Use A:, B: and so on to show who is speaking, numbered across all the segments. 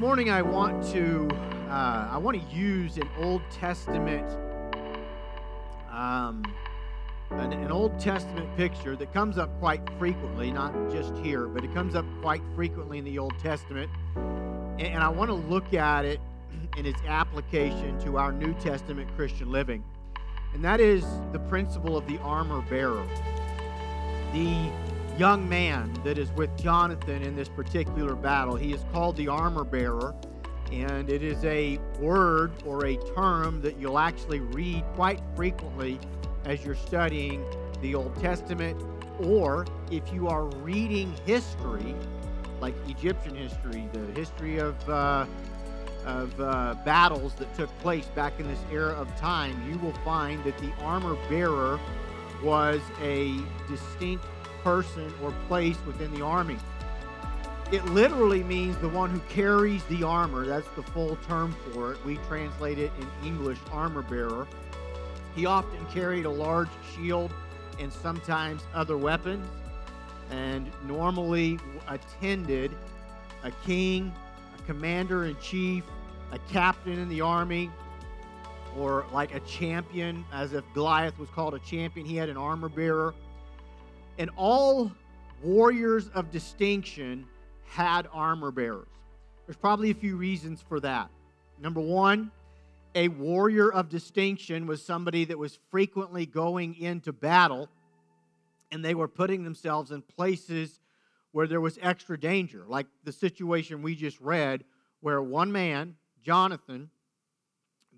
A: morning I want to uh, I want to use an Old Testament um, an, an Old Testament picture that comes up quite frequently, not just here, but it comes up quite frequently in the Old Testament, and, and I want to look at it in its application to our New Testament Christian living, and that is the principle of the armor bearer. The young man that is with Jonathan in this particular battle. He is called the armor bearer, and it is a word or a term that you'll actually read quite frequently as you're studying the Old Testament, or if you are reading history, like Egyptian history, the history of. Uh, of uh, battles that took place back in this era of time, you will find that the armor bearer was a distinct person or place within the army. It literally means the one who carries the armor. That's the full term for it. We translate it in English armor bearer. He often carried a large shield and sometimes other weapons, and normally attended a king, a commander in chief, a captain in the army, or like a champion, as if Goliath was called a champion. He had an armor bearer. And all warriors of distinction had armor bearers. There's probably a few reasons for that. Number one, a warrior of distinction was somebody that was frequently going into battle and they were putting themselves in places where there was extra danger, like the situation we just read, where one man, Jonathan,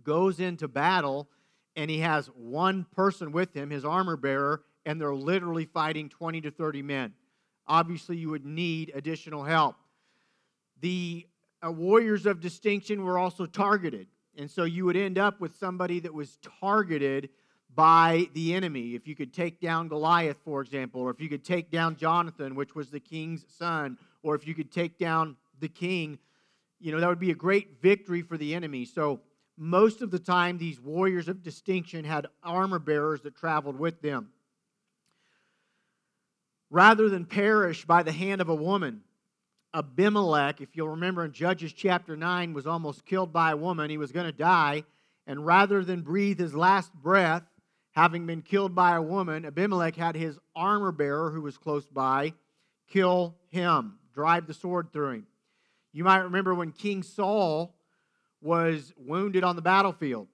A: goes into battle and he has one person with him, his armor bearer, and they're literally fighting 20 to 30 men. Obviously, you would need additional help. The uh, warriors of distinction were also targeted. And so you would end up with somebody that was targeted by the enemy. If you could take down Goliath, for example, or if you could take down Jonathan, which was the king's son, or if you could take down the king, you know, that would be a great victory for the enemy. So most of the time, these warriors of distinction had armor bearers that traveled with them rather than perish by the hand of a woman. Abimelech, if you'll remember in Judges chapter 9, was almost killed by a woman. He was going to die. And rather than breathe his last breath, having been killed by a woman, Abimelech had his armor bearer, who was close by, kill him, drive the sword through him. You might remember when King Saul was wounded on the battlefield.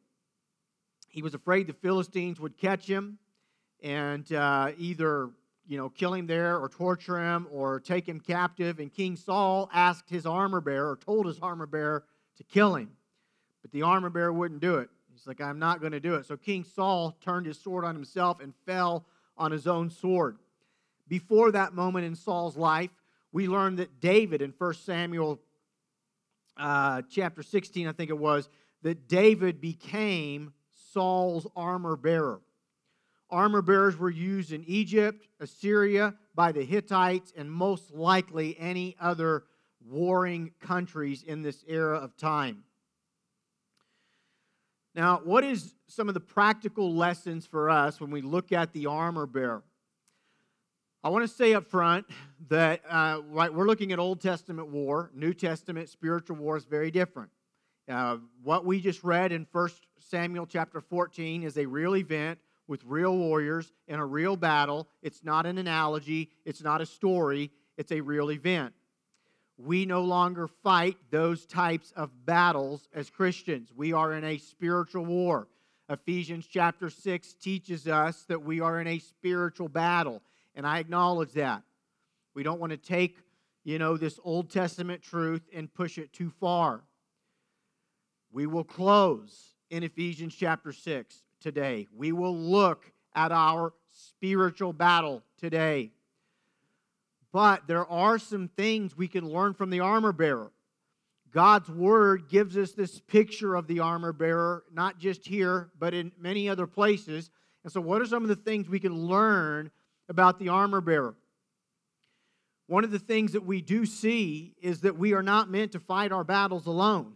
A: He was afraid the Philistines would catch him and uh, either you know, kill him there or torture him or take him captive. And King Saul asked his armor bearer or told his armor bearer to kill him. But the armor bearer wouldn't do it. He's like, I'm not going to do it. So King Saul turned his sword on himself and fell on his own sword. Before that moment in Saul's life, we learned that David in 1 Samuel uh, chapter 16, I think it was, that David became Saul's armor bearer. Armor bearers were used in Egypt, Assyria, by the Hittites, and most likely any other warring countries in this era of time. Now, what is some of the practical lessons for us when we look at the armor bearer? I want to say up front that uh, right, we're looking at Old Testament war, New Testament spiritual war is very different. Uh, what we just read in 1 Samuel chapter 14 is a real event with real warriors in a real battle. It's not an analogy, it's not a story, it's a real event. We no longer fight those types of battles as Christians. We are in a spiritual war. Ephesians chapter 6 teaches us that we are in a spiritual battle, and I acknowledge that. We don't want to take, you know, this Old Testament truth and push it too far. We will close in Ephesians chapter 6 today. We will look at our spiritual battle today. But there are some things we can learn from the armor bearer. God's word gives us this picture of the armor bearer, not just here, but in many other places. And so, what are some of the things we can learn about the armor bearer? One of the things that we do see is that we are not meant to fight our battles alone.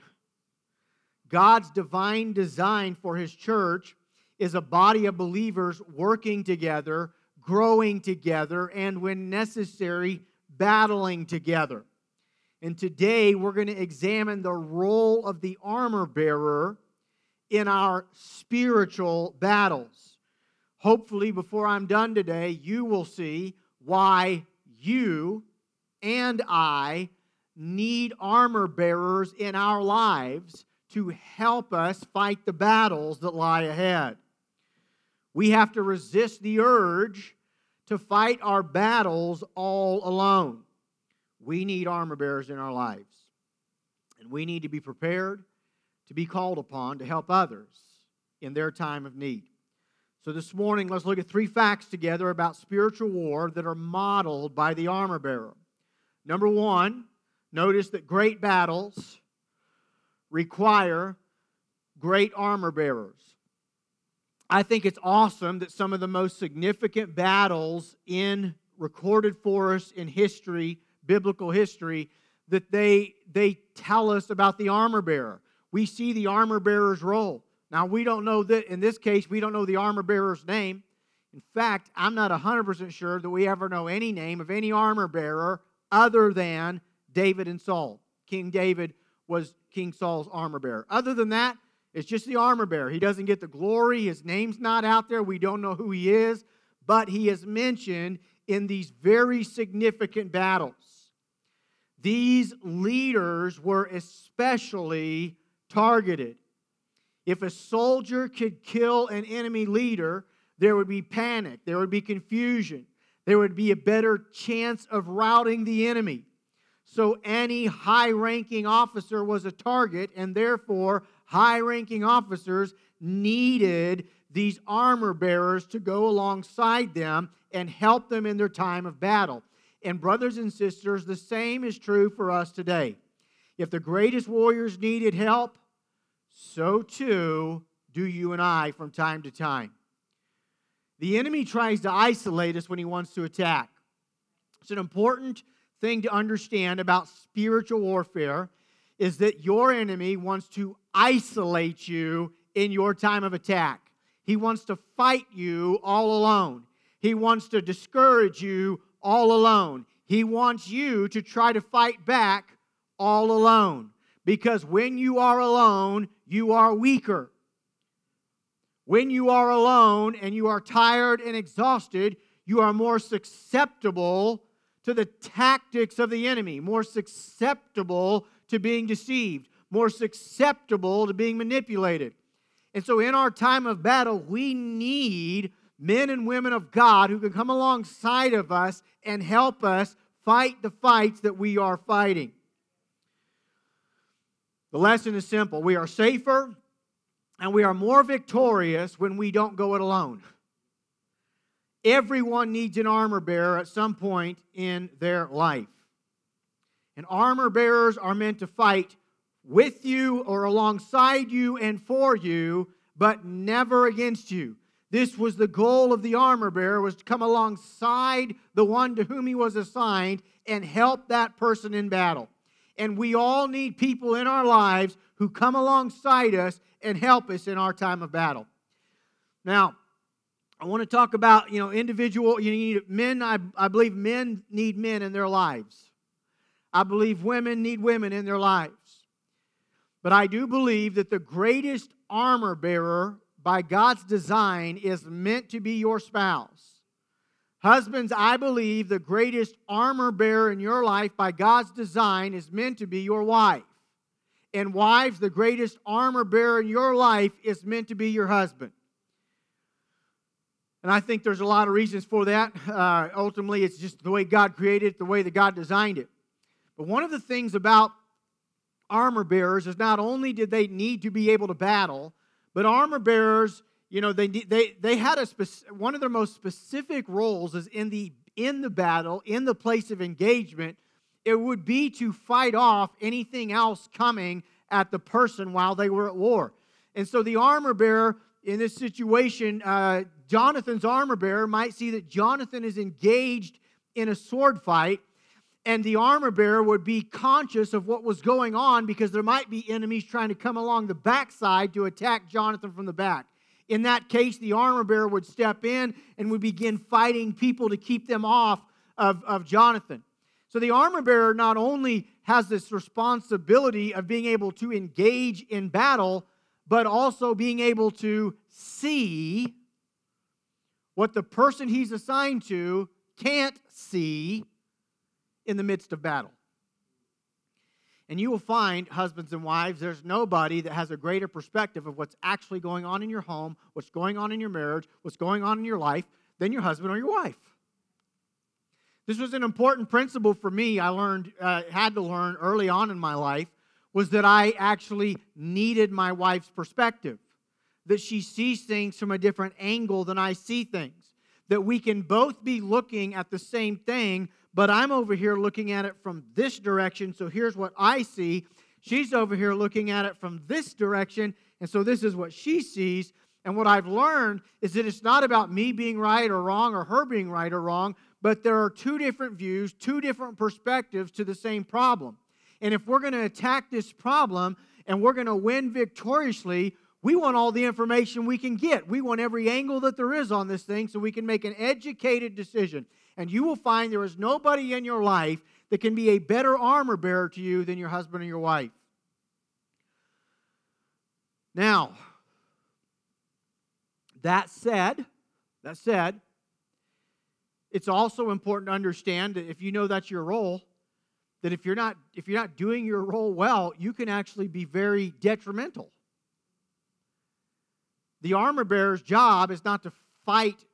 A: God's divine design for his church is a body of believers working together, growing together, and when necessary, battling together. And today we're going to examine the role of the armor bearer in our spiritual battles. Hopefully, before I'm done today, you will see why you and I need armor bearers in our lives to help us fight the battles that lie ahead. We have to resist the urge to fight our battles all alone. We need armor bearers in our lives. And we need to be prepared to be called upon to help others in their time of need. So, this morning, let's look at three facts together about spiritual war that are modeled by the armor bearer. Number one, notice that great battles require great armor bearers. I think it's awesome that some of the most significant battles in recorded for us in history, biblical history, that they they tell us about the armor bearer. We see the armor bearer's role. Now we don't know that in this case we don't know the armor bearer's name. In fact, I'm not 100% sure that we ever know any name of any armor bearer other than David and Saul. King David was King Saul's armor bearer. Other than that, it's just the armor bearer. He doesn't get the glory. His name's not out there. We don't know who he is, but he is mentioned in these very significant battles. These leaders were especially targeted. If a soldier could kill an enemy leader, there would be panic, there would be confusion, there would be a better chance of routing the enemy. So, any high ranking officer was a target, and therefore, high ranking officers needed these armor bearers to go alongside them and help them in their time of battle. And, brothers and sisters, the same is true for us today. If the greatest warriors needed help, so too do you and I from time to time. The enemy tries to isolate us when he wants to attack. It's an important thing to understand about spiritual warfare is that your enemy wants to isolate you in your time of attack. He wants to fight you all alone. He wants to discourage you all alone. He wants you to try to fight back all alone. Because when you are alone, you are weaker. When you are alone and you are tired and exhausted, you are more susceptible to the tactics of the enemy, more susceptible to being deceived, more susceptible to being manipulated. And so, in our time of battle, we need men and women of God who can come alongside of us and help us fight the fights that we are fighting. The lesson is simple we are safer and we are more victorious when we don't go it alone. Everyone needs an armor bearer at some point in their life. And armor bearers are meant to fight with you or alongside you and for you, but never against you. This was the goal of the armor bearer was to come alongside the one to whom he was assigned and help that person in battle. And we all need people in our lives who come alongside us and help us in our time of battle. Now, I want to talk about, you know, individual, you need men, I, I believe men need men in their lives. I believe women need women in their lives. But I do believe that the greatest armor bearer by God's design is meant to be your spouse. Husbands, I believe the greatest armor bearer in your life by God's design is meant to be your wife. And wives, the greatest armor bearer in your life is meant to be your husband. And I think there's a lot of reasons for that. Uh, ultimately, it's just the way God created it, the way that God designed it. But one of the things about armor bearers is not only did they need to be able to battle, but armor bearers, you know, they they they had a spec- one of their most specific roles is in the in the battle, in the place of engagement, it would be to fight off anything else coming at the person while they were at war. And so the armor bearer in this situation, uh, Jonathan's armor bearer might see that Jonathan is engaged in a sword fight and the armor bearer would be conscious of what was going on because there might be enemies trying to come along the backside to attack Jonathan from the back. In that case, the armor bearer would step in and would begin fighting people to keep them off of, of Jonathan. So the armor bearer not only has this responsibility of being able to engage in battle, but also being able to see what the person he's assigned to can't see in the midst of battle. And you will find, husbands and wives, there's nobody that has a greater perspective of what's actually going on in your home, what's going on in your marriage, what's going on in your life than your husband or your wife. This was an important principle for me. I learned, uh, had to learn early on in my life, was that I actually needed my wife's perspective, that she sees things from a different angle than I see things, that we can both be looking at the same thing, but I'm over here looking at it from this direction, so here's what I see. She's over here looking at it from this direction, and so this is what she sees. And what I've learned is that it's not about me being right or wrong or her being right or wrong, but there are two different views, two different perspectives to the same problem. And if we're going to attack this problem and we're going to win victoriously, we want all the information we can get. We want every angle that there is on this thing so we can make an educated decision. And you will find there is nobody in your life that can be a better armor bearer to you than your husband or your wife. Now, that said, that said, it's also important to understand that if you know that's your role, that if you're not if you're not doing your role well, you can actually be very detrimental. The armor bearer's job is not to fight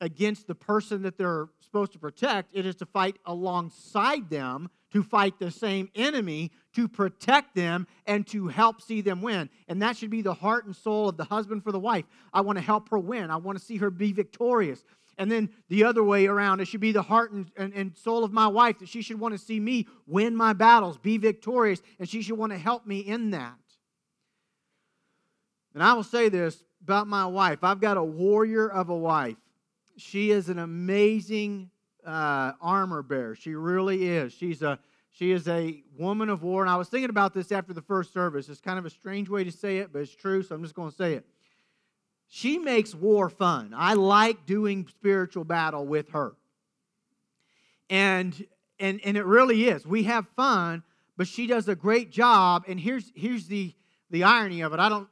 A: against the person that they're supposed to protect, it is to fight alongside them, to fight the same enemy, to protect them, and to help see them win. And that should be the heart and soul of the husband for the wife. I want to help her win, I want to see her be victorious. And then the other way around, it should be the heart and, and, and, soul of my wife that she should want to see me win my battles, be victorious, and she should want to help me in that. And I will say this about my wife I've got a warrior of a wife. She is an amazing uh, armor bearer. She really is. She's a she is a woman of war. And I was thinking about this after the first service. It's kind of a strange way to say it, but it's true, so I'm just going to say it she makes war fun. I like doing spiritual battle with her. And and and it really is. We have fun, but she does a great job. And here's here's the the irony of it. I don't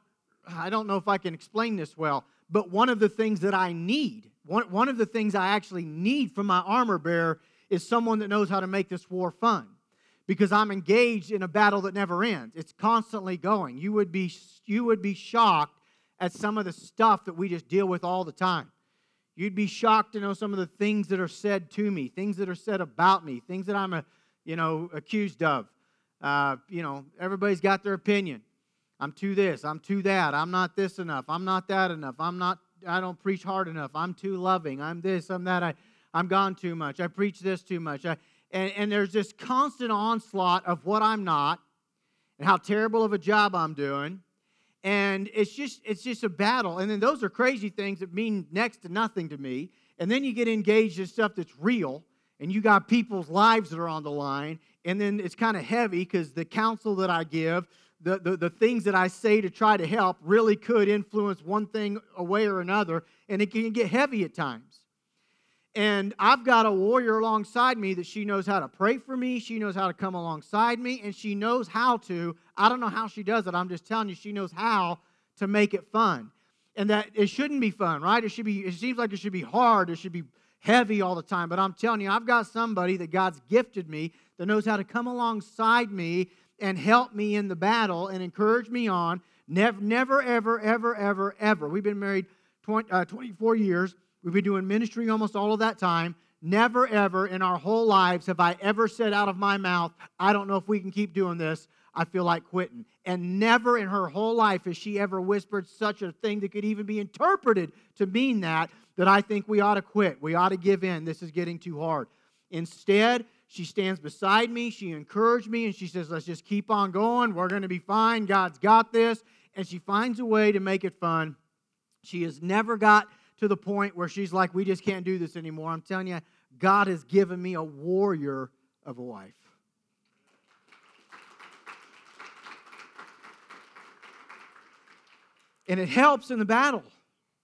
A: I don't know if I can explain this well, but one of the things that I need, one, one of the things I actually need from my armor bearer is someone that knows how to make this war fun. Because I'm engaged in a battle that never ends. It's constantly going. You would be you would be shocked at some of the stuff that we just deal with all the time. You'd be shocked to know some of the things that are said to me, things that are said about me, things that I'm, a, you know, accused of. Uh, you know, everybody's got their opinion. I'm too this. I'm too that. I'm not this enough. I'm not that enough. I'm not. I don't preach hard enough. I'm too loving. I'm this. I'm that. I, I'm gone too much. I preach this too much. I, and, and there's this constant onslaught of what I'm not, and how terrible of a job I'm doing, and it's just it's just a battle and then those are crazy things that mean next to nothing to me and then you get engaged in stuff that's real and you got people's lives that are on the line and then it's kind of heavy because the counsel that i give the, the, the things that i say to try to help really could influence one thing away or another and it can get heavy at times and I've got a warrior alongside me that she knows how to pray for me. She knows how to come alongside me, and she knows how to. I don't know how she does it. I'm just telling you, she knows how to make it fun. And that it shouldn't be fun, right? It should be, it seems like it should be hard, it should be heavy all the time. But I'm telling you, I've got somebody that God's gifted me that knows how to come alongside me and help me in the battle and encourage me on. Never, never, ever, ever, ever, ever. We've been married 20, uh, 24 years We've been doing ministry almost all of that time. Never, ever in our whole lives have I ever said out of my mouth, I don't know if we can keep doing this. I feel like quitting. And never in her whole life has she ever whispered such a thing that could even be interpreted to mean that, that I think we ought to quit. We ought to give in. This is getting too hard. Instead, she stands beside me. She encouraged me and she says, Let's just keep on going. We're going to be fine. God's got this. And she finds a way to make it fun. She has never got to the point where she's like, we just can't do this anymore. I'm telling you, God has given me a warrior of a wife. And it helps in the battle.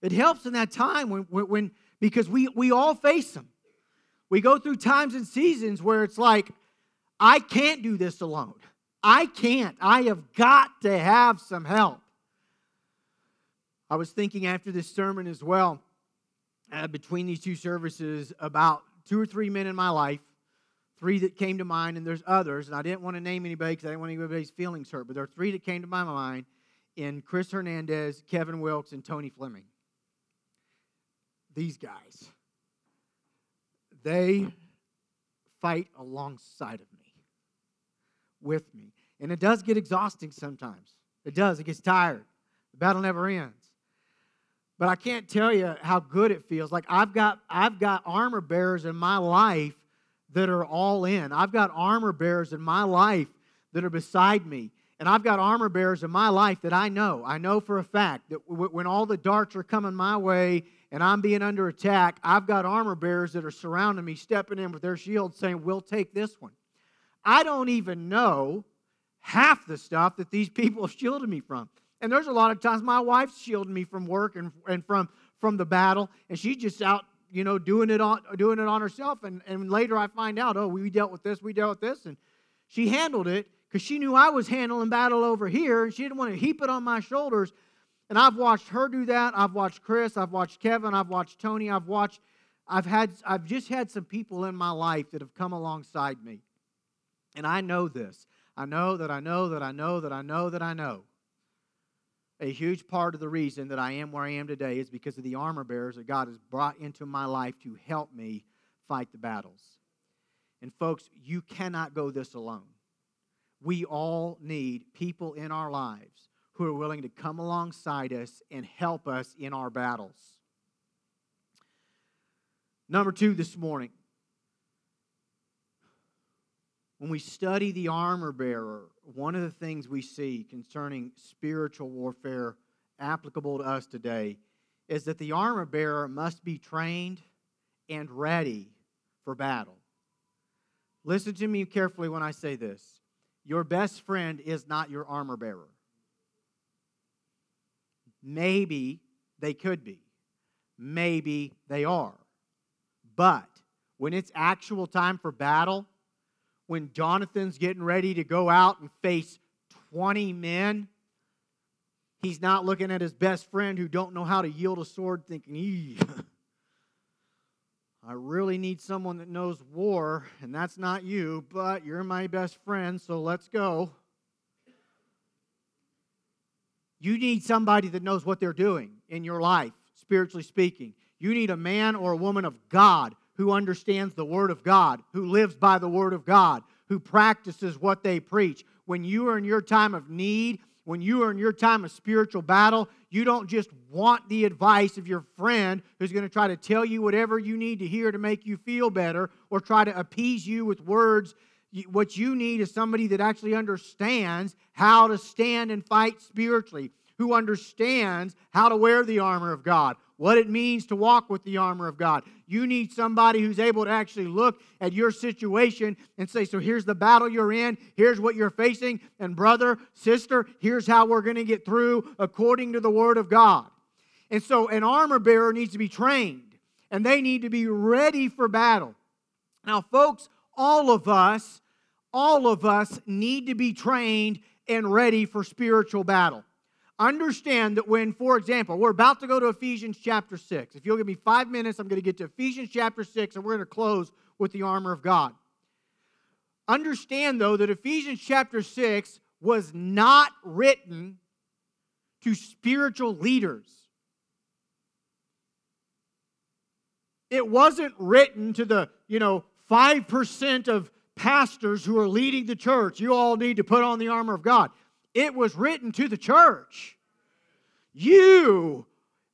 A: It helps in that time when, when because we, we all face them. We go through times and seasons where it's like, I can't do this alone. I can't. I have got to have some help. I was thinking after this sermon as well, uh, between these two services, about two or three men in my life, three that came to mind, and there's others, and I didn't want to name anybody because I didn't want anybody's feelings hurt, but there are three that came to my mind in Chris Hernandez, Kevin Wilkes, and Tony Fleming. These guys, they fight alongside of me, with me. And it does get exhausting sometimes. It does, it gets tired. The battle never ends. But I can't tell you how good it feels. Like I've got I've got armor bearers in my life that are all in. I've got armor bearers in my life that are beside me. And I've got armor bearers in my life that I know. I know for a fact that when all the darts are coming my way and I'm being under attack, I've got armor bearers that are surrounding me, stepping in with their shields, saying, We'll take this one. I don't even know half the stuff that these people have shielded me from. And there's a lot of times my wife's shielding me from work and, and from, from the battle, and she's just out, you know, doing it on doing it on herself. And, and later I find out, oh, we dealt with this, we dealt with this, and she handled it because she knew I was handling battle over here, and she didn't want to heap it on my shoulders. And I've watched her do that. I've watched Chris. I've watched Kevin. I've watched Tony. I've watched. I've had. I've just had some people in my life that have come alongside me, and I know this. I know that I know that I know that I know that I know a huge part of the reason that I am where I am today is because of the armor bearers that God has brought into my life to help me fight the battles. And folks, you cannot go this alone. We all need people in our lives who are willing to come alongside us and help us in our battles. Number two this morning, when we study the armor bearer one of the things we see concerning spiritual warfare applicable to us today is that the armor bearer must be trained and ready for battle. Listen to me carefully when I say this. Your best friend is not your armor bearer. Maybe they could be. Maybe they are. But when it's actual time for battle, when Jonathan's getting ready to go out and face 20 men, he's not looking at his best friend who don't know how to yield a sword thinking, I really need someone that knows war, and that's not you, but you're my best friend, so let's go. You need somebody that knows what they're doing in your life, spiritually speaking. You need a man or a woman of God who understands the Word of God, who lives by the Word of God, who practices what they preach. When you are in your time of need, when you are in your time of spiritual battle, you don't just want the advice of your friend who's going to try to tell you whatever you need to hear to make you feel better or try to appease you with words. What you need is somebody that actually understands how to stand and fight spiritually, who understands how to wear the armor of God, what it means to walk with the armor of God. You need somebody who's able to actually look at your situation and say, So here's the battle you're in, here's what you're facing, and brother, sister, here's how we're going to get through according to the Word of God. And so an armor bearer needs to be trained, and they need to be ready for battle. Now, folks, all of us, all of us need to be trained and ready for spiritual battle understand that when, for example, we're about to go to Ephesians chapter 6. If you'll give me five minutes, I'm going to get to Ephesians chapter 6, and we're going to close with the armor of God. Understand, though, that Ephesians chapter 6 was not written to spiritual leaders. It wasn't written to the, you know, 5% of pastors who are leading the church. You all need to put on the armor of God. It was written to the church. You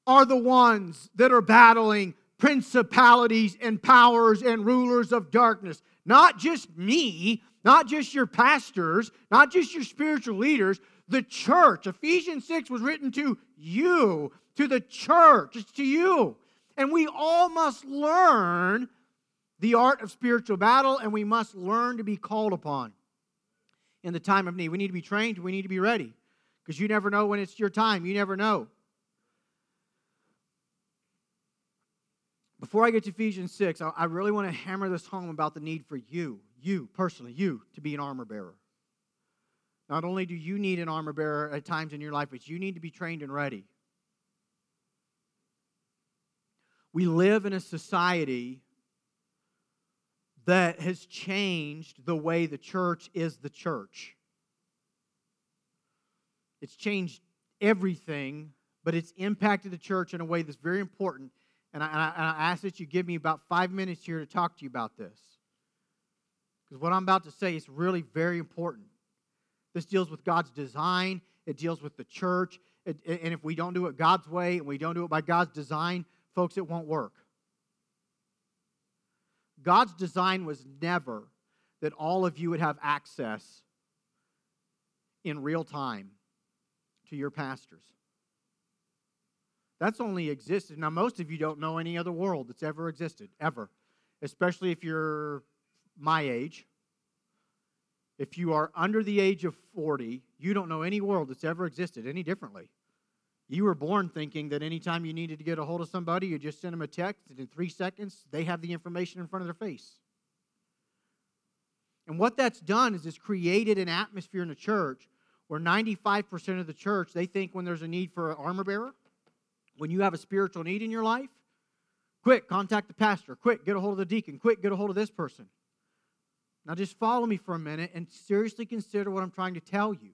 A: are the ones that are battling principalities and powers and rulers of darkness. Not just me, not just your pastors, not just your spiritual leaders, the church. Ephesians 6 was written to you, to the church. It's to you. And we all must learn the art of spiritual battle, and we must learn to be called upon in the time of need. We need to be trained, we need to be ready because you never know when it's your time. You never know. before I get to Ephesians 6, I, really want to hammer this home about the need for you, you personally, you, to be an armor bearer. Not only do you need an armor bearer at times in your life, but you need to be trained and ready. We live in a society that has changed the way the church is the church. It's changed everything, but it's impacted the church in a way that's very important. And I, and I, and I ask that you give me about five minutes here to talk to you about this. Because what I'm about to say is really very important. This deals with God's design, it deals with the church. It, and if we don't do it God's way and we don't do it by God's design, folks, it won't work. God's design was never that all of you would have access in real time to your pastors. That's only existed. Now, most of you don't know any other world that's ever existed, ever. Especially if you're my age. If you are under the age of 40, you don't know any world that's ever existed any differently. You were born thinking that anytime you needed to get a hold of somebody, you just send them a text, and in three seconds, they have the information in front of their face. And what that's done is it's created an atmosphere in the church where 95% of the church, they think when there's a need for an armor bearer, when you have a spiritual need in your life, quick, contact the pastor. Quick, get a hold of the deacon. Quick, get a hold of this person. Now, just follow me for a minute and seriously consider what I'm trying to tell you.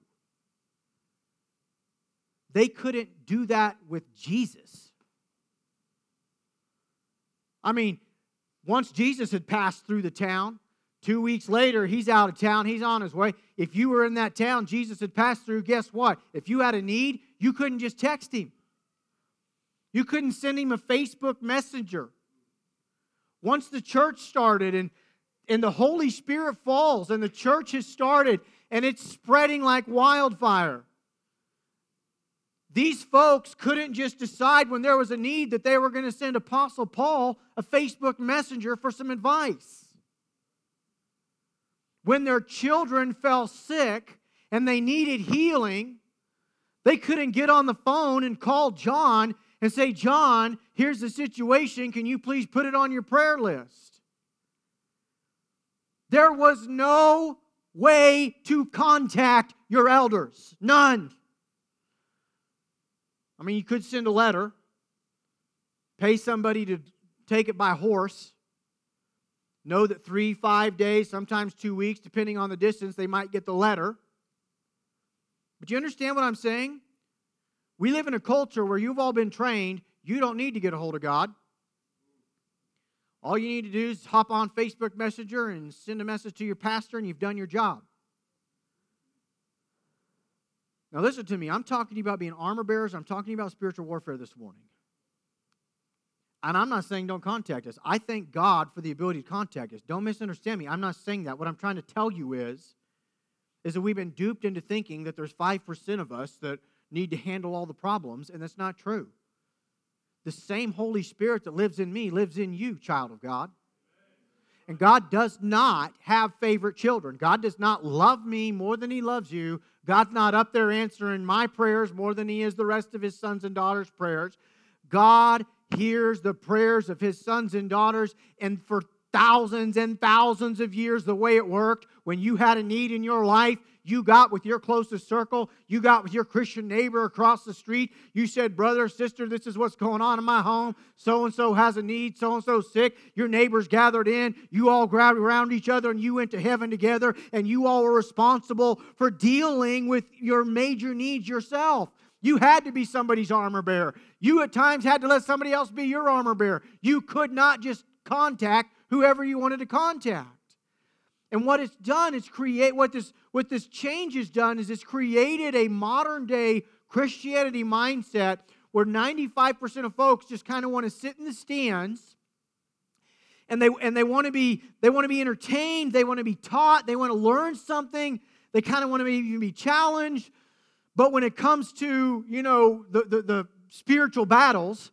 A: They couldn't do that with Jesus. I mean, once Jesus had passed through the town, two weeks later, he's out of town, he's on his way. If you were in that town Jesus had passed through, guess what? If you had a need, you couldn't just text him. You couldn't send him a Facebook messenger. Once the church started and, and the Holy Spirit falls and the church has started and it's spreading like wildfire. These folks couldn't just decide when there was a need that they were going to send Apostle Paul a Facebook messenger for some advice. When their children fell sick and they needed healing, they couldn't get on the phone and call John and say, John, here's the situation. Can you please put it on your prayer list? There was no way to contact your elders. None. I mean, you could send a letter, pay somebody to take it by horse, know that three, five days, sometimes two weeks, depending on the distance, they might get the letter. But you understand what I'm saying? We live in a culture where you've all been trained, you don't need to get a hold of God. All you need to do is hop on Facebook Messenger and send a message to your pastor, and you've done your job. Now, listen to me. I'm talking to you about being armor bearers. I'm talking about spiritual warfare this morning. And I'm not saying don't contact us. I thank God for the ability to contact us. Don't misunderstand me. I'm not saying that. What I'm trying to tell you is, is that we've been duped into thinking that there's 5% of us that need to handle all the problems, and that's not true. The same Holy Spirit that lives in me lives in you, child of God. And God does not have favorite children. God does not love me more than He loves you. God's not up there answering my prayers more than He is the rest of His sons and daughters' prayers. God hears the prayers of His sons and daughters, and for thousands and thousands of years, the way it worked, when you had a need in your life, you got with your closest circle, you got with your Christian neighbor across the street. You said, Brother, sister, this is what's going on in my home. So and so has a need, so and so sick. Your neighbors gathered in. You all grabbed around each other and you went to heaven together, and you all were responsible for dealing with your major needs yourself. You had to be somebody's armor bearer. You at times had to let somebody else be your armor bearer. You could not just contact whoever you wanted to contact. And what it's done is create what this what this change has done is it's created a modern day Christianity mindset where 95% of folks just kind of want to sit in the stands and they and they want to be they want to be entertained, they want to be taught, they want to learn something, they kind of want to even be challenged. But when it comes to, you know, the, the, the spiritual battles,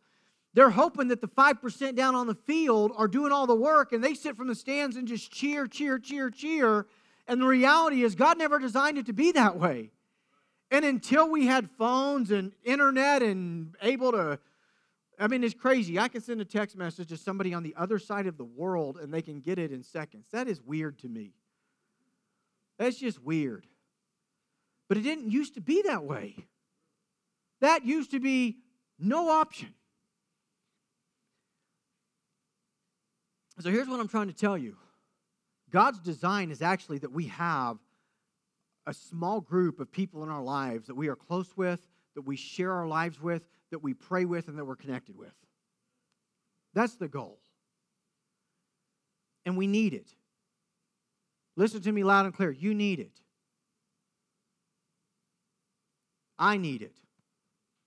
A: they're hoping that the 5% down on the field are doing all the work and they sit from the stands and just cheer, cheer, cheer, cheer. And the reality is, God never designed it to be that way. And until we had phones and internet and able to I mean, it's crazy. I can send a text message to somebody on the other side of the world and they can get it in seconds. That is weird to me. That's just weird. But it didn't used to be that way. That used to be no option. So here's what I'm trying to tell you God's design is actually that we have a small group of people in our lives that we are close with, that we share our lives with, that we pray with, and that we're connected with. That's the goal. And we need it. Listen to me loud and clear. You need it. I need it.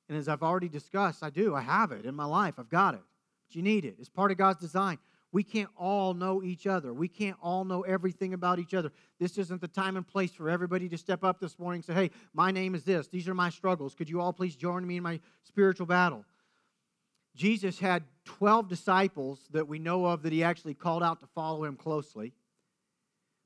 A: And as I've already discussed, I do. I have it in my life. I've got it. But you need it. It's part of God's design. We can't all know each other. We can't all know everything about each other. This isn't the time and place for everybody to step up this morning and say, hey, my name is this. These are my struggles. Could you all please join me in my spiritual battle? Jesus had 12 disciples that we know of that he actually called out to follow him closely.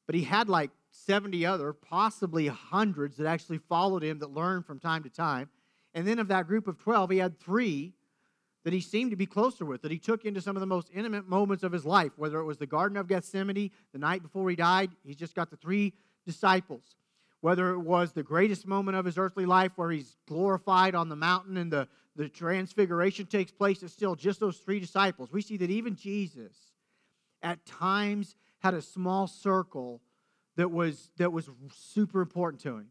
A: But he had like 70 other, possibly hundreds, that actually followed him that learned from time to time. And then of that group of 12, he had three that he seemed to be closer with, that he took into some of the most intimate moments of his life, whether it was the Garden of Gethsemane, the night before he died, he's just got the three disciples. Whether it was the greatest moment of his earthly life where he's glorified on the mountain and the, the transfiguration takes place, it's still just those three disciples. We see that even Jesus at times had a small circle that was, that was super important to him.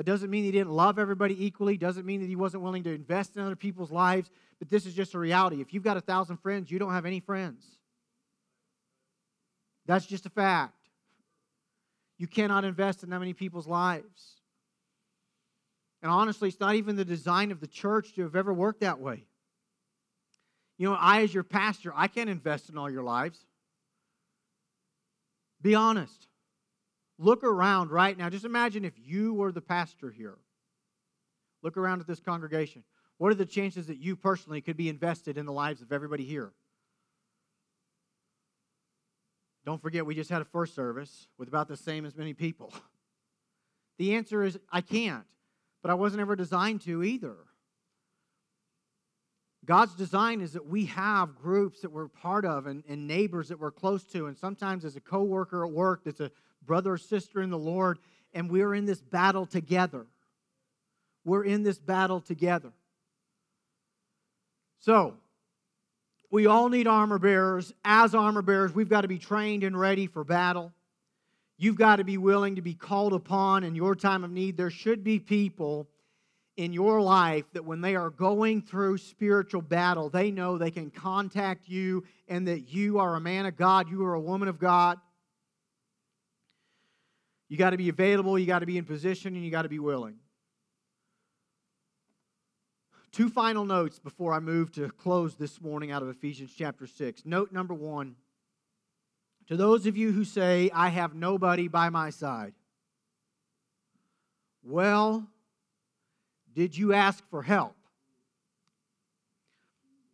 A: That doesn't mean he didn't love everybody equally, doesn't mean that he wasn't willing to invest in other people's lives, but this is just a reality. If you've got a thousand friends, you don't have any friends. That's just a fact. You cannot invest in that many people's lives. And honestly, it's not even the design of the church to have ever worked that way. You know, I, as your pastor, I can't invest in all your lives. Be honest. Look around right now. Just imagine if you were the pastor here. Look around at this congregation. What are the chances that you personally could be invested in the lives of everybody here? Don't forget, we just had a first service with about the same as many people. The answer is I can't, but I wasn't ever designed to either. God's design is that we have groups that we're part of and, and neighbors that we're close to, and sometimes as a coworker at work that's a brother or sister in the Lord, and we're in this battle together. We're in this battle together. So, we all need armor bearers. As armor bearers, we've got to be trained and ready for battle. You've got to be willing to be called upon in your time of need. There should be people in your life that when they are going through spiritual battle, they know they can contact you and that you are a man of God, you are a woman of God. You got to be available, you got to be in position, and you got to be willing. Two final notes before I move to close this morning out of Ephesians chapter 6. Note number one to those of you who say, I have nobody by my side. Well, did you ask for help?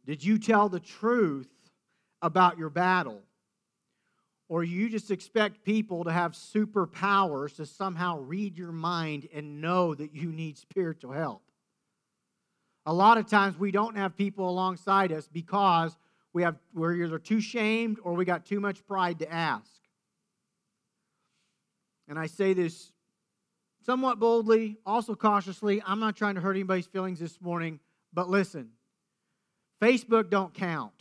A: Did you tell the truth about your battle? Or you just expect people to have superpowers to somehow read your mind and know that you need spiritual help? A lot of times we don't have people alongside us because we have, we're either too shamed or we got too much pride to ask. And I say this somewhat boldly, also cautiously. I'm not trying to hurt anybody's feelings this morning, but listen Facebook don't count.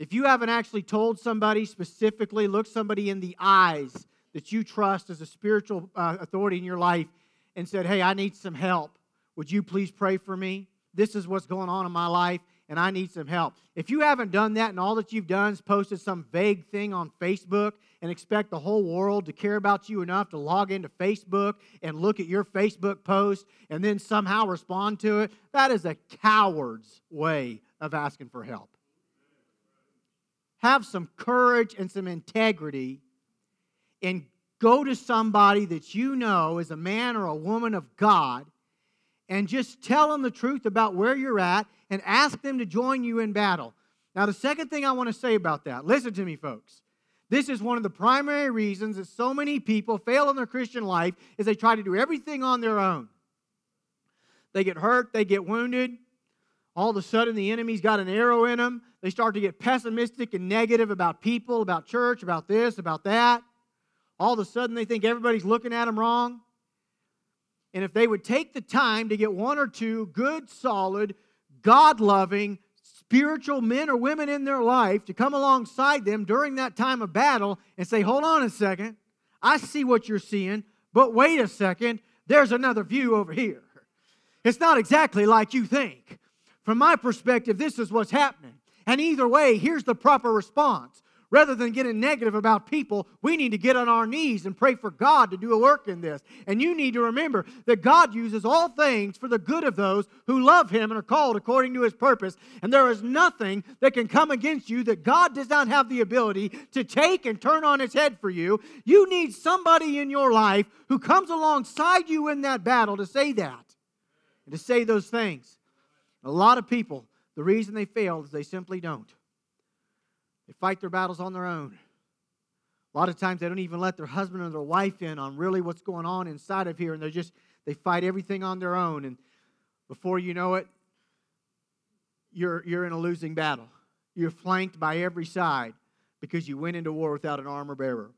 A: If you haven't actually told somebody specifically, look somebody in the eyes that you trust as a spiritual uh, authority in your life, and said, Hey, I need some help. Would you please pray for me? This is what's going on in my life, and I need some help. If you haven't done that and all that you've done is posted some vague thing on Facebook and expect the whole world to care about you enough to log into Facebook and look at your Facebook post and then somehow respond to it, that is a coward's way of asking for help. Have some courage and some integrity and go to somebody that you know is a man or a woman of God and just tell them the truth about where you're at and ask them to join you in battle. Now, the second thing I want to say about that, listen to me, folks. This is one of the primary reasons that so many people fail in their Christian life is they try to do everything on their own. they get hurt, they get wounded. All of a sudden, the enemy's got an arrow in them. They start to get pessimistic and negative about people, about church, about this, about that. All of a sudden, they think everybody's looking at them wrong. And if they would take the time to get one or two good, solid, God loving, spiritual men or women in their life to come alongside them during that time of battle and say, Hold on a second, I see what you're seeing, but wait a second, there's another view over here. It's not exactly like you think. From my perspective, this is what's happening. And either way, here's the proper response. Rather than getting negative about people, we need to get on our knees and pray for God to do a work in this. And you need to remember that God uses all things for the good of those who love Him and are called according to His purpose. And there is nothing that can come against you that God does not have the ability to take and turn on its head for you. You need somebody in your life who comes alongside you in that battle to say that and to say those things. A lot of people, the reason they fail is they simply don't. They fight their battles on their own. A lot of times they don't even let their husband or their wife in on really what's going on inside of here, and they're just, they fight everything on their own. And before you know it, you're, you're in a losing battle. You're flanked by every side because you went into war without an armor bearer.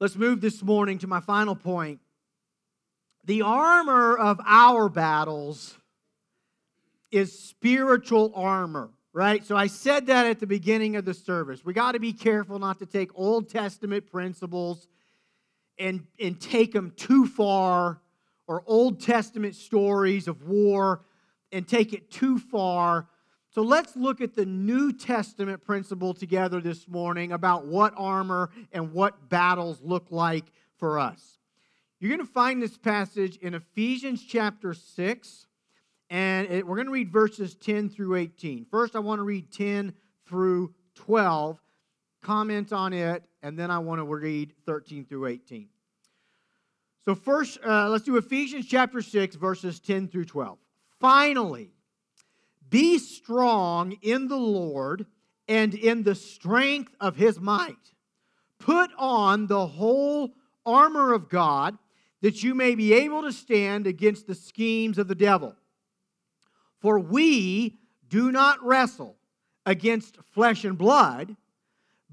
A: Let's move this morning to my final point. The armor of our battles is spiritual armor right? So I said that at the beginning of the service. We got to be careful not to take Old Testament principles and, and take them too far, or Old Testament stories of war and take it too far. So let's look at the New Testament principle together this morning about what armor and what battles look like for us. You're going to find this passage in Ephesians chapter 6 and it, we're going to read verses 10 through 18. First, I want to read 10 through 12, comment on it, and then I want to read 13 through 18. So, first, uh, let's do Ephesians chapter 6, verses 10 through 12. Finally, be strong in the Lord and in the strength of his might. Put on the whole armor of God that you may be able to stand against the schemes of the devil. For we do not wrestle against flesh and blood,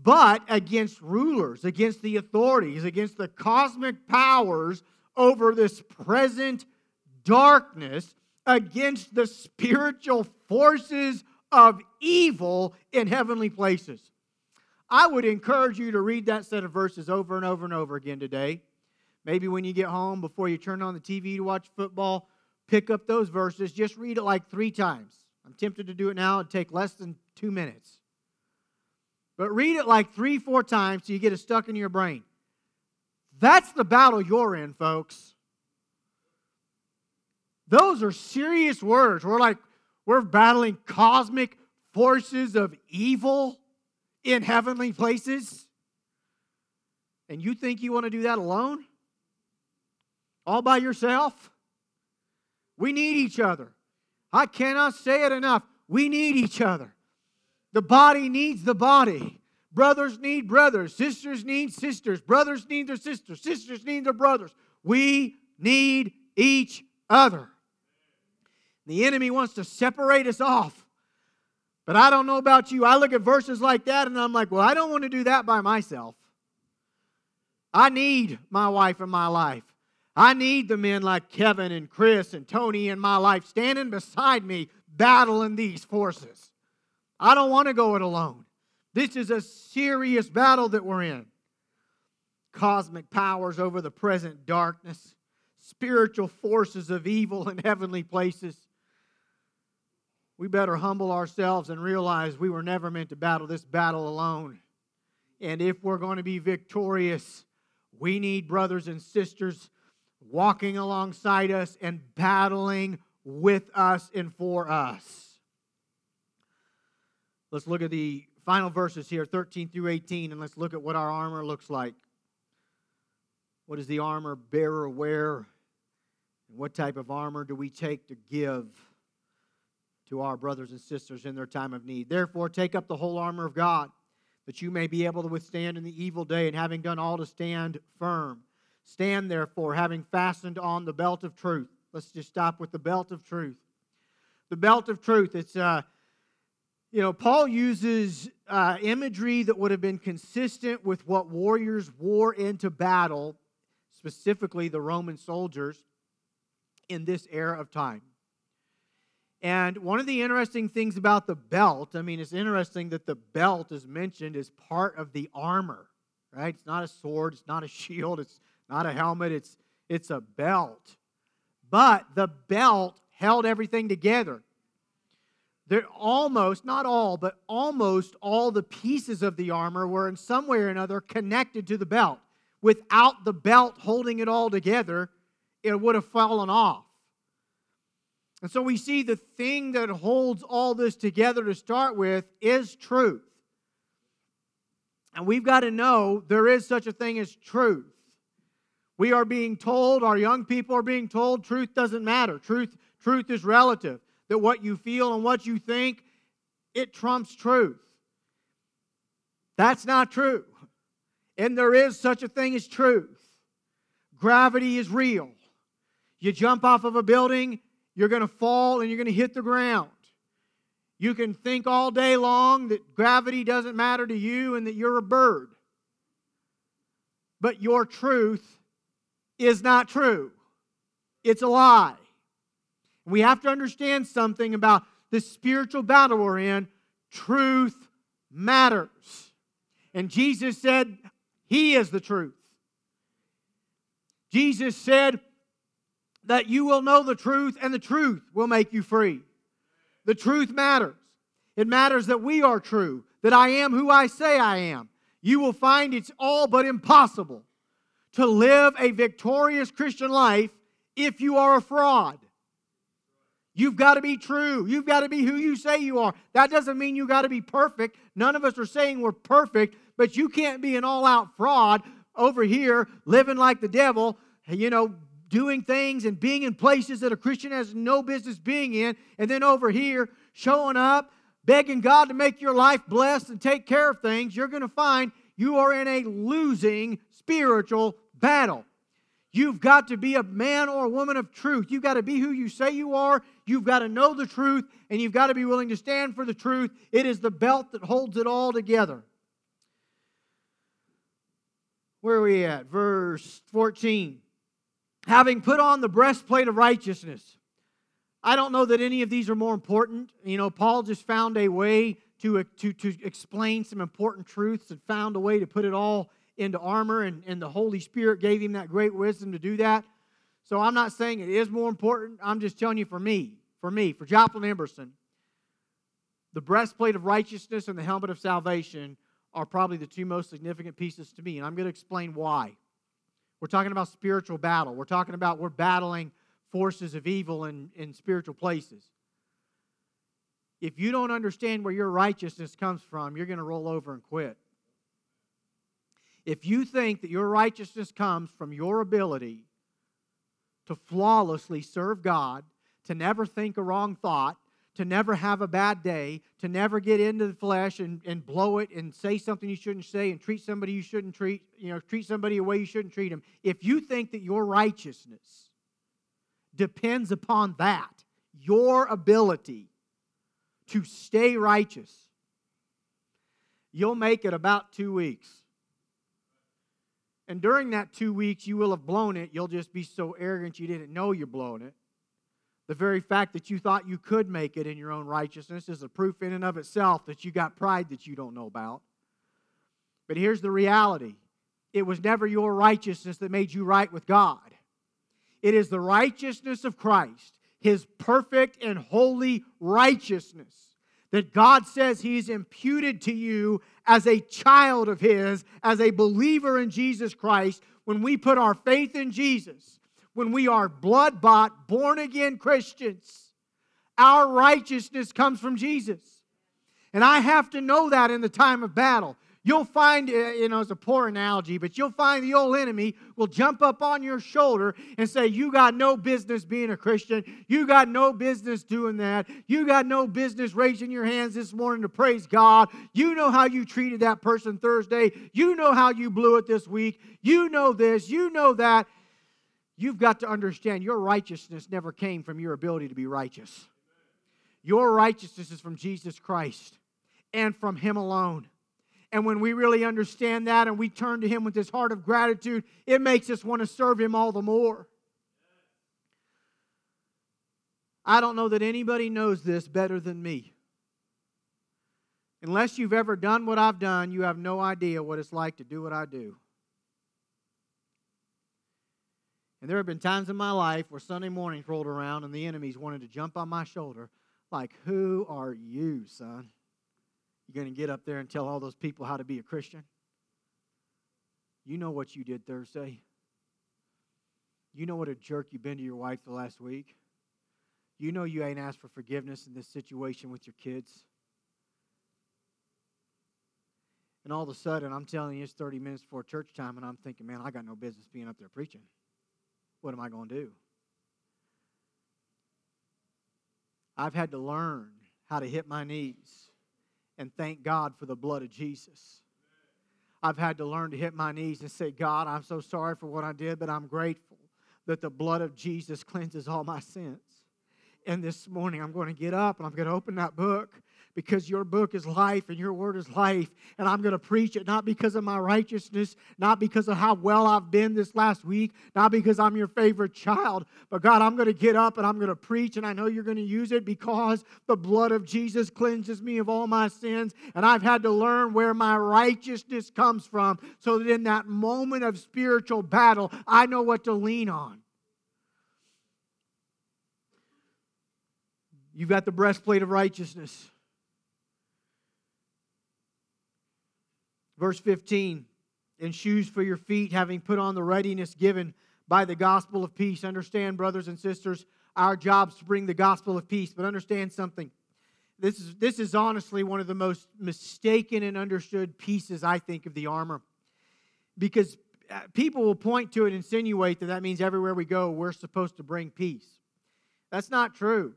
A: but against rulers, against the authorities, against the cosmic powers over this present darkness, against the spiritual forces of evil in heavenly places. I would encourage you to read that set of verses over and over and over again today. Maybe when you get home, before you turn on the TV to watch football, pick up those verses, just read it like three times. I'm tempted to do it now. It'd take less than two minutes. But read it like three, four times so you get it stuck in your brain. That's the battle you're in, folks. Those are serious words. We're like, we're battling cosmic forces of evil in heavenly places. And you think you want to do that alone? All by yourself? We need each other. I cannot say it enough. We need each other. The body needs the body. Brothers need brothers. Sisters need sisters. Brothers need their sisters. Sisters need their brothers. We need each other. The enemy wants to separate us off. But I don't know about you. I look at verses like that and I'm like, well, I don't want to do that by myself. I need my wife in my life. I need the men like Kevin and Chris and Tony in my life standing beside me, battling these forces. I don't want to go it alone. This is a serious battle that we're in. Cosmic powers over the present darkness, spiritual forces of evil in heavenly places. We better humble ourselves and realize we were never meant to battle this battle alone. And if we're going to be victorious, we need brothers and sisters walking alongside us and battling with us and for us. Let's look at the final verses here, 13 through 18, and let's look at what our armor looks like. What does the armor bearer wear? And what type of armor do we take to give to our brothers and sisters in their time of need? Therefore, take up the whole armor of God, that you may be able to withstand in the evil day, and having done all to stand firm. Stand therefore, having fastened on the belt of truth Let's just stop with the belt of truth. The belt of truth. It's, uh, you know, Paul uses uh, imagery that would have been consistent with what warriors wore into battle, specifically the Roman soldiers, in this era of time. And one of the interesting things about the belt, I mean, it's interesting that the belt is mentioned as part of the armor, right? It's not a sword, it's not a shield, it's not a helmet, it's, it's a belt. But the belt held everything together. There almost, not all, but almost all the pieces of the armor were in some way or another connected to the belt. Without the belt holding it all together, it would have fallen off. And so we see the thing that holds all this together to start with is truth. And we've got to know there is such a thing as truth. We are being told, our young people are being told, truth doesn't matter. Truth, truth is relative. That what you feel and what you think, it trumps truth. That's not true. And there is such a thing as truth. Gravity is real. You jump off of a building, you're going to fall and you're going to hit the ground. You can think all day long that gravity doesn't matter to you and that you're a bird. But your truth is not true, it's a lie. We have to understand something about the spiritual battle we're in. Truth matters. And Jesus said, He is the truth. Jesus said, that you will know the truth and the truth will make you free. The truth matters. It matters that we are true, that I am who I say I am. You will find it's all but impossible to live a victorious Christian life if you are a fraud. You've got to be true. You've got to be who you say you are. That doesn't mean you got to be perfect. None of us are saying we're perfect, but you can't be an all out fraud over here living like the devil, you know, doing things and being in places that a Christian has no business being in, and then over here showing up, begging God to make your life blessed and take care of things, you're going to find you are in a losing spiritual battle. You've got to be a man or a woman of truth. You've got to be who you say you are. You've got to know the truth, and you've got to be willing to stand for the truth. It is the belt that holds it all together. Where are we at? Verse 14 having put on the breastplate of righteousness. I don't know that any of these are more important. You know, Paul just found a way to, to, to explain some important truths and found a way to put it all into armor, and, and the Holy Spirit gave him that great wisdom to do that. So I'm not saying it is more important. I'm just telling you for me, for me, for Joplin Emberson, the breastplate of righteousness and the helmet of salvation are probably the two most significant pieces to me, and I'm going to explain why. We're talking about spiritual battle. We're talking about we're battling forces of evil in, in spiritual places. If you don't understand where your righteousness comes from, you're going to roll over and quit. If you think that your righteousness comes from your ability to flawlessly serve God, to never think a wrong thought, to never have a bad day, to never get into the flesh and, and blow it and say something you shouldn't say and treat somebody you shouldn't treat, you know, treat somebody a way you shouldn't treat them. If you think that your righteousness depends upon that, your ability to stay righteous, you'll make it about two weeks. And during that two weeks, you will have blown it. You'll just be so arrogant you didn't know you're blowing it. The very fact that you thought you could make it in your own righteousness is a proof in and of itself that you got pride that you don't know about. But here's the reality it was never your righteousness that made you right with God, it is the righteousness of Christ, his perfect and holy righteousness. That God says He's imputed to you as a child of His, as a believer in Jesus Christ, when we put our faith in Jesus when we are blood bought, born again Christians. Our righteousness comes from Jesus. And I have to know that in the time of battle. You'll find, uh, you know, it's a poor analogy, but you'll find the old enemy will jump up on your shoulder and say, You got no business being a Christian. You got no business doing that. You got no business raising your hands this morning to praise God. You know how you treated that person Thursday. You know how you blew it this week. You know this. You know that. you've got to understand your righteousness never came from your ability to be righteous. Your righteousness is from Jesus Christ and from Him alone. And when we really understand that and we turn to Him with this heart of gratitude, it makes us want to serve Him all the more. I don't know that anybody knows this better than me. Unless you've ever done what I've done, you have no idea what it's like to do what I do. And there have been times in my life where Sunday mornings rolled around and the enemies wanted to jump on my shoulder, like, Who are you, son? You going to get up there and tell all those people how to be a Christian? You know what you did Thursday. You know what a jerk you've been to your wife the last week. You know you ain't asked for forgiveness in this situation with your kids. And all of a sudden, I'm telling you, it's 30 minutes before church time, and I'm thinking, man, I got no business being up there preaching. What am I going to do? I've had to learn how to hit my knees and thank God for the blood of Jesus. I've had to learn to hit my knees and say, God, I'm so sorry for what I did, but I'm grateful that the blood of Jesus cleanses all my sins. And this morning, I'm going to get up and I'm going to open that book because your book is life and your word is life. And I'm going to preach it not because of my righteousness, not because of how well I've been this last week, not because I'm your favorite child, but God, I'm going to get up and I'm going to preach. And I know you're going to use it because the blood of Jesus cleanses me of all my sins. And I've had to learn where my righteousness comes from so that in that moment of spiritual battle, I know what to lean on. You've got the breastplate of righteousness. Verse 15, and shoes for your feet, having put on the readiness given by the gospel of peace. Understand, brothers and sisters, our job's to bring the gospel of peace, but understand something. This is, this is honestly one of the most mistaken and understood pieces, I think, of the armor. Because uh, people will point to it and insinuate that that means everywhere we go, we're supposed to bring peace. That's not true.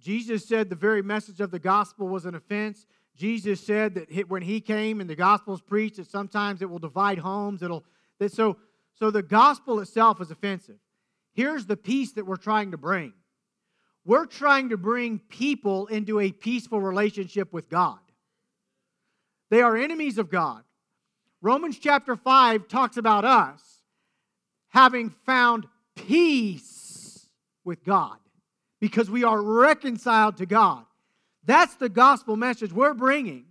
A: Jesus said the very message of the gospel was an offense. Jesus said that when he came and the gospel is preached, that sometimes it will divide homes. It'll that so so the gospel itself is offensive. Here's the peace that we're trying to bring. We're trying to bring people into a peaceful relationship with God. They are enemies of God. Romans chapter 5 talks about us having found peace with God because we are reconciled to God. That's the gospel message we're bringing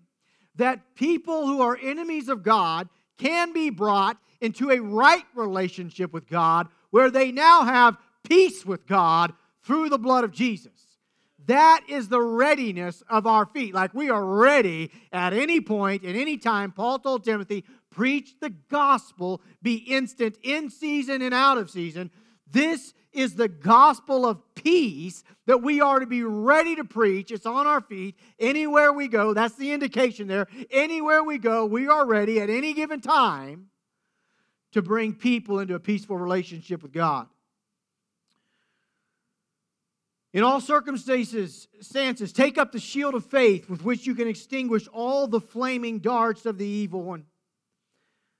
A: that people who are enemies of God can be brought into a right relationship with God where they now have peace with God through the blood of Jesus. That is the readiness of our feet. Like we are ready at any point, at any time. Paul told Timothy, preach the gospel, be instant in season and out of season. This is the gospel of peace that we are to be ready to preach. It's on our feet anywhere we go. That's the indication there. Anywhere we go, we are ready at any given time to bring people into a peaceful relationship with God. In all circumstances, stances, take up the shield of faith with which you can extinguish all the flaming darts of the evil one.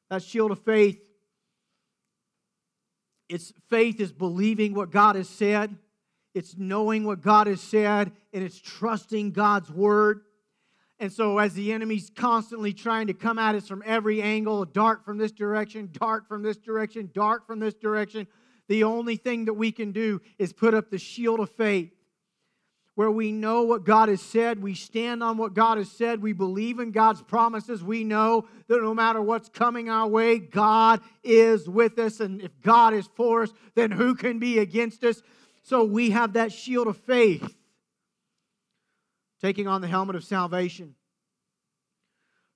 A: That shield of faith it's faith is believing what God has said, it's knowing what God has said, and it's trusting God's word. And so, as the enemy's constantly trying to come at us from every angle, dart from this direction, dart from this direction, dart from this direction, the only thing that we can do is put up the shield of faith where we know what God has said, we stand on what God has said, we believe in God's promises, we know that no matter what's coming our way, God is with us. And if God is for us, then who can be against us? So we have that shield of faith, taking on the helmet of salvation.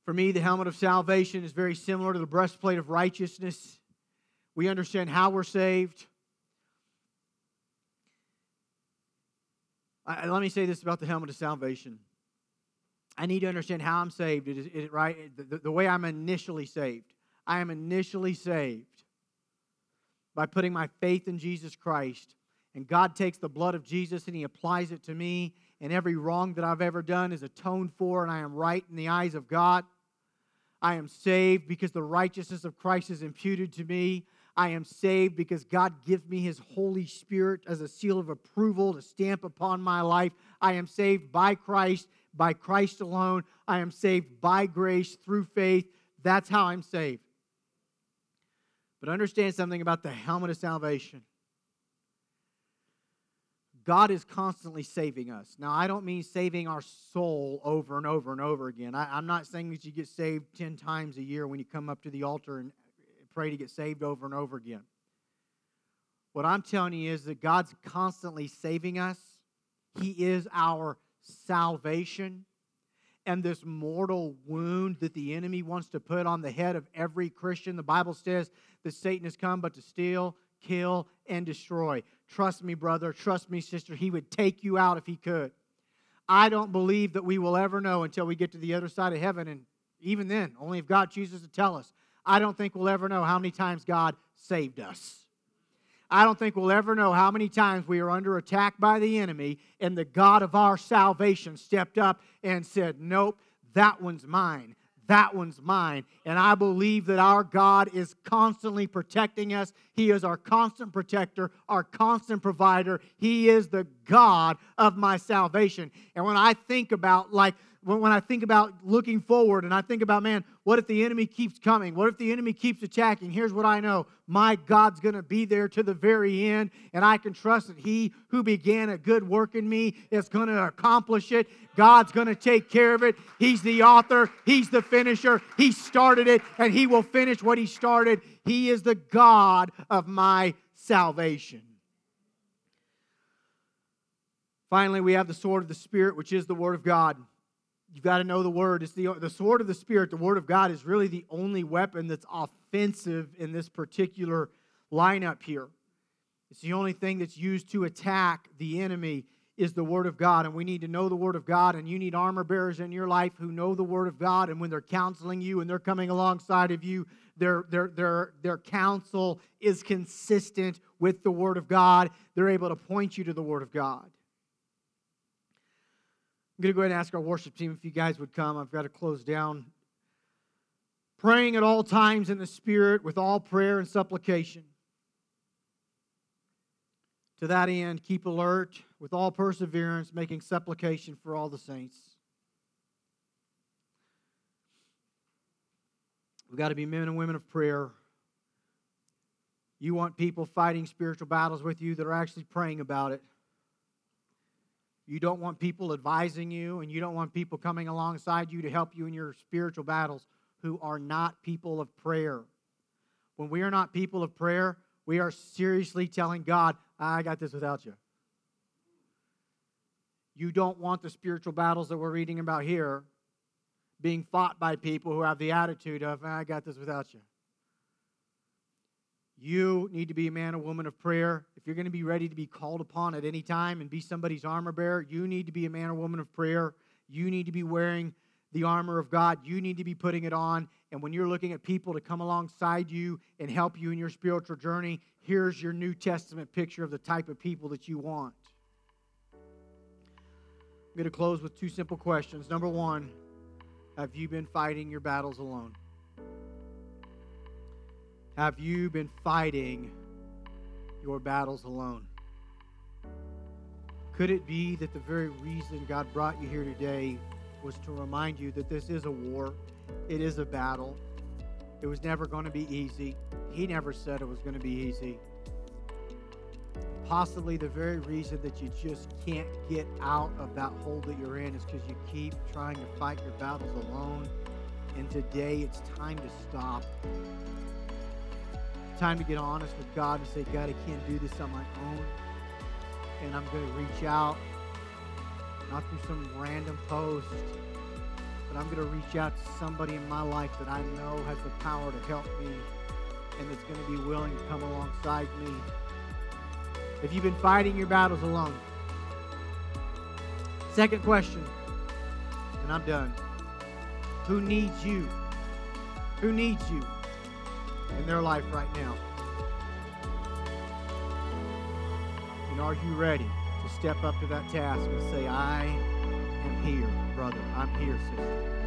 A: For me, the helmet of salvation is very similar to the breastplate of righteousness. We understand how we're saved. I, let me say this about the helmet of salvation. I need to understand how I'm saved. It is, it, right? The, the way I'm initially saved. I am initially saved by putting my faith in Jesus Christ. And God takes the blood of Jesus and He applies it to me, and every wrong that I've ever done is atoned for, and I am right in the eyes of God. I am saved because the righteousness of Christ is imputed to me. I am saved because God gives me His Holy Spirit as a seal of approval to stamp upon my life. I am saved by Christ, by Christ alone. I am saved by grace through faith. That's how I'm saved. But understand something about the helmet of salvation. God is constantly saving us. Now, I don't mean saving our soul over and over and over again. I, am not saying that you get saved 10 times a year when you come up to the altar and pray to get saved over and over again. What I'm telling you is that God's constantly saving us, He is our salvation. And this mortal wound that the enemy wants to put on the head of every Christian, the Bible says that Satan has come but to steal, kill, and destroy. Trust me, brother. Trust me, sister. He would take you out if he could. I don't believe that we will ever know until we get to the other side of heaven. And even then, only if God chooses to tell us. I don't think we'll ever know how many times God saved us. I don't think we'll ever know how many times we are under attack by the enemy and the God of our salvation stepped up and said, Nope, that one's mine. That one's mine. And I believe that our God is constantly protecting us. He is our constant protector, our constant provider. He is the God of my salvation. And when I think about, like, when I think about looking forward and I think about, man, what if the enemy keeps coming? What if the enemy keeps attacking? Here's what I know my God's going to be there to the very end, and I can trust that He who began a good work in me is going to accomplish it. God's going to take care of it. He's the author, He's the finisher. He started it, and He will finish what He started. He is the God of my salvation. Finally, we have the sword of the Spirit, which is the Word of God. You've got to know the word. It's the, the sword of the Spirit, the word of God, is really the only weapon that's offensive in this particular lineup here. It's the only thing that's used to attack the enemy is the word of God. And we need to know the word of God. And you need armor bearers in your life who know the word of God. And when they're counseling you and they're coming alongside of you, their, their, their, their counsel is consistent with the word of God. They're able to point you to the word of God. I'm going to go ahead and ask our worship team if you guys would come. I've got to close down. Praying at all times in the Spirit with all prayer and supplication. To that end, keep alert with all perseverance, making supplication for all the saints. We've got to be men and women of prayer. You want people fighting spiritual battles with you that are actually praying about it. You don't want people advising you, and you don't want people coming alongside you to help you in your spiritual battles who are not people of prayer. When we are not people of prayer, we are seriously telling God, I got this without you. You don't want the spiritual battles that we're reading about here being fought by people who have the attitude of, I got this without you. You need to be a man or woman of prayer. If you're going to be ready to be called upon at any time and be somebody's armor bearer, you need to be a man or woman of prayer. You need to be wearing the armor of God. You need to be putting it on. And when you're looking at people to come alongside you and help you in your spiritual journey, here's your New Testament picture of the type of people that you want. I'm going to close with two simple questions. Number one, have you been fighting your battles alone? Have you been fighting your battles alone? Could it be that the very reason God brought you here today was to remind you that this is a war? It is a battle. It was never going to be easy. He never said it was going to be easy. Possibly the very reason that you just can't get out of that hole that you're in is because you keep trying to fight your battles alone. And today it's time to stop time to get honest with God and say, God, I can't do this on my own. And I'm going to reach out, not through some random post, but I'm going to reach out to somebody in my life that I know has the power to help me and that's going to be willing to come alongside me. If you've been fighting your battles alone, second question, and I'm done. Who needs you? Who needs you? In their life right now. And are you ready to step up to that task and say, I am here, brother. I'm here, sister.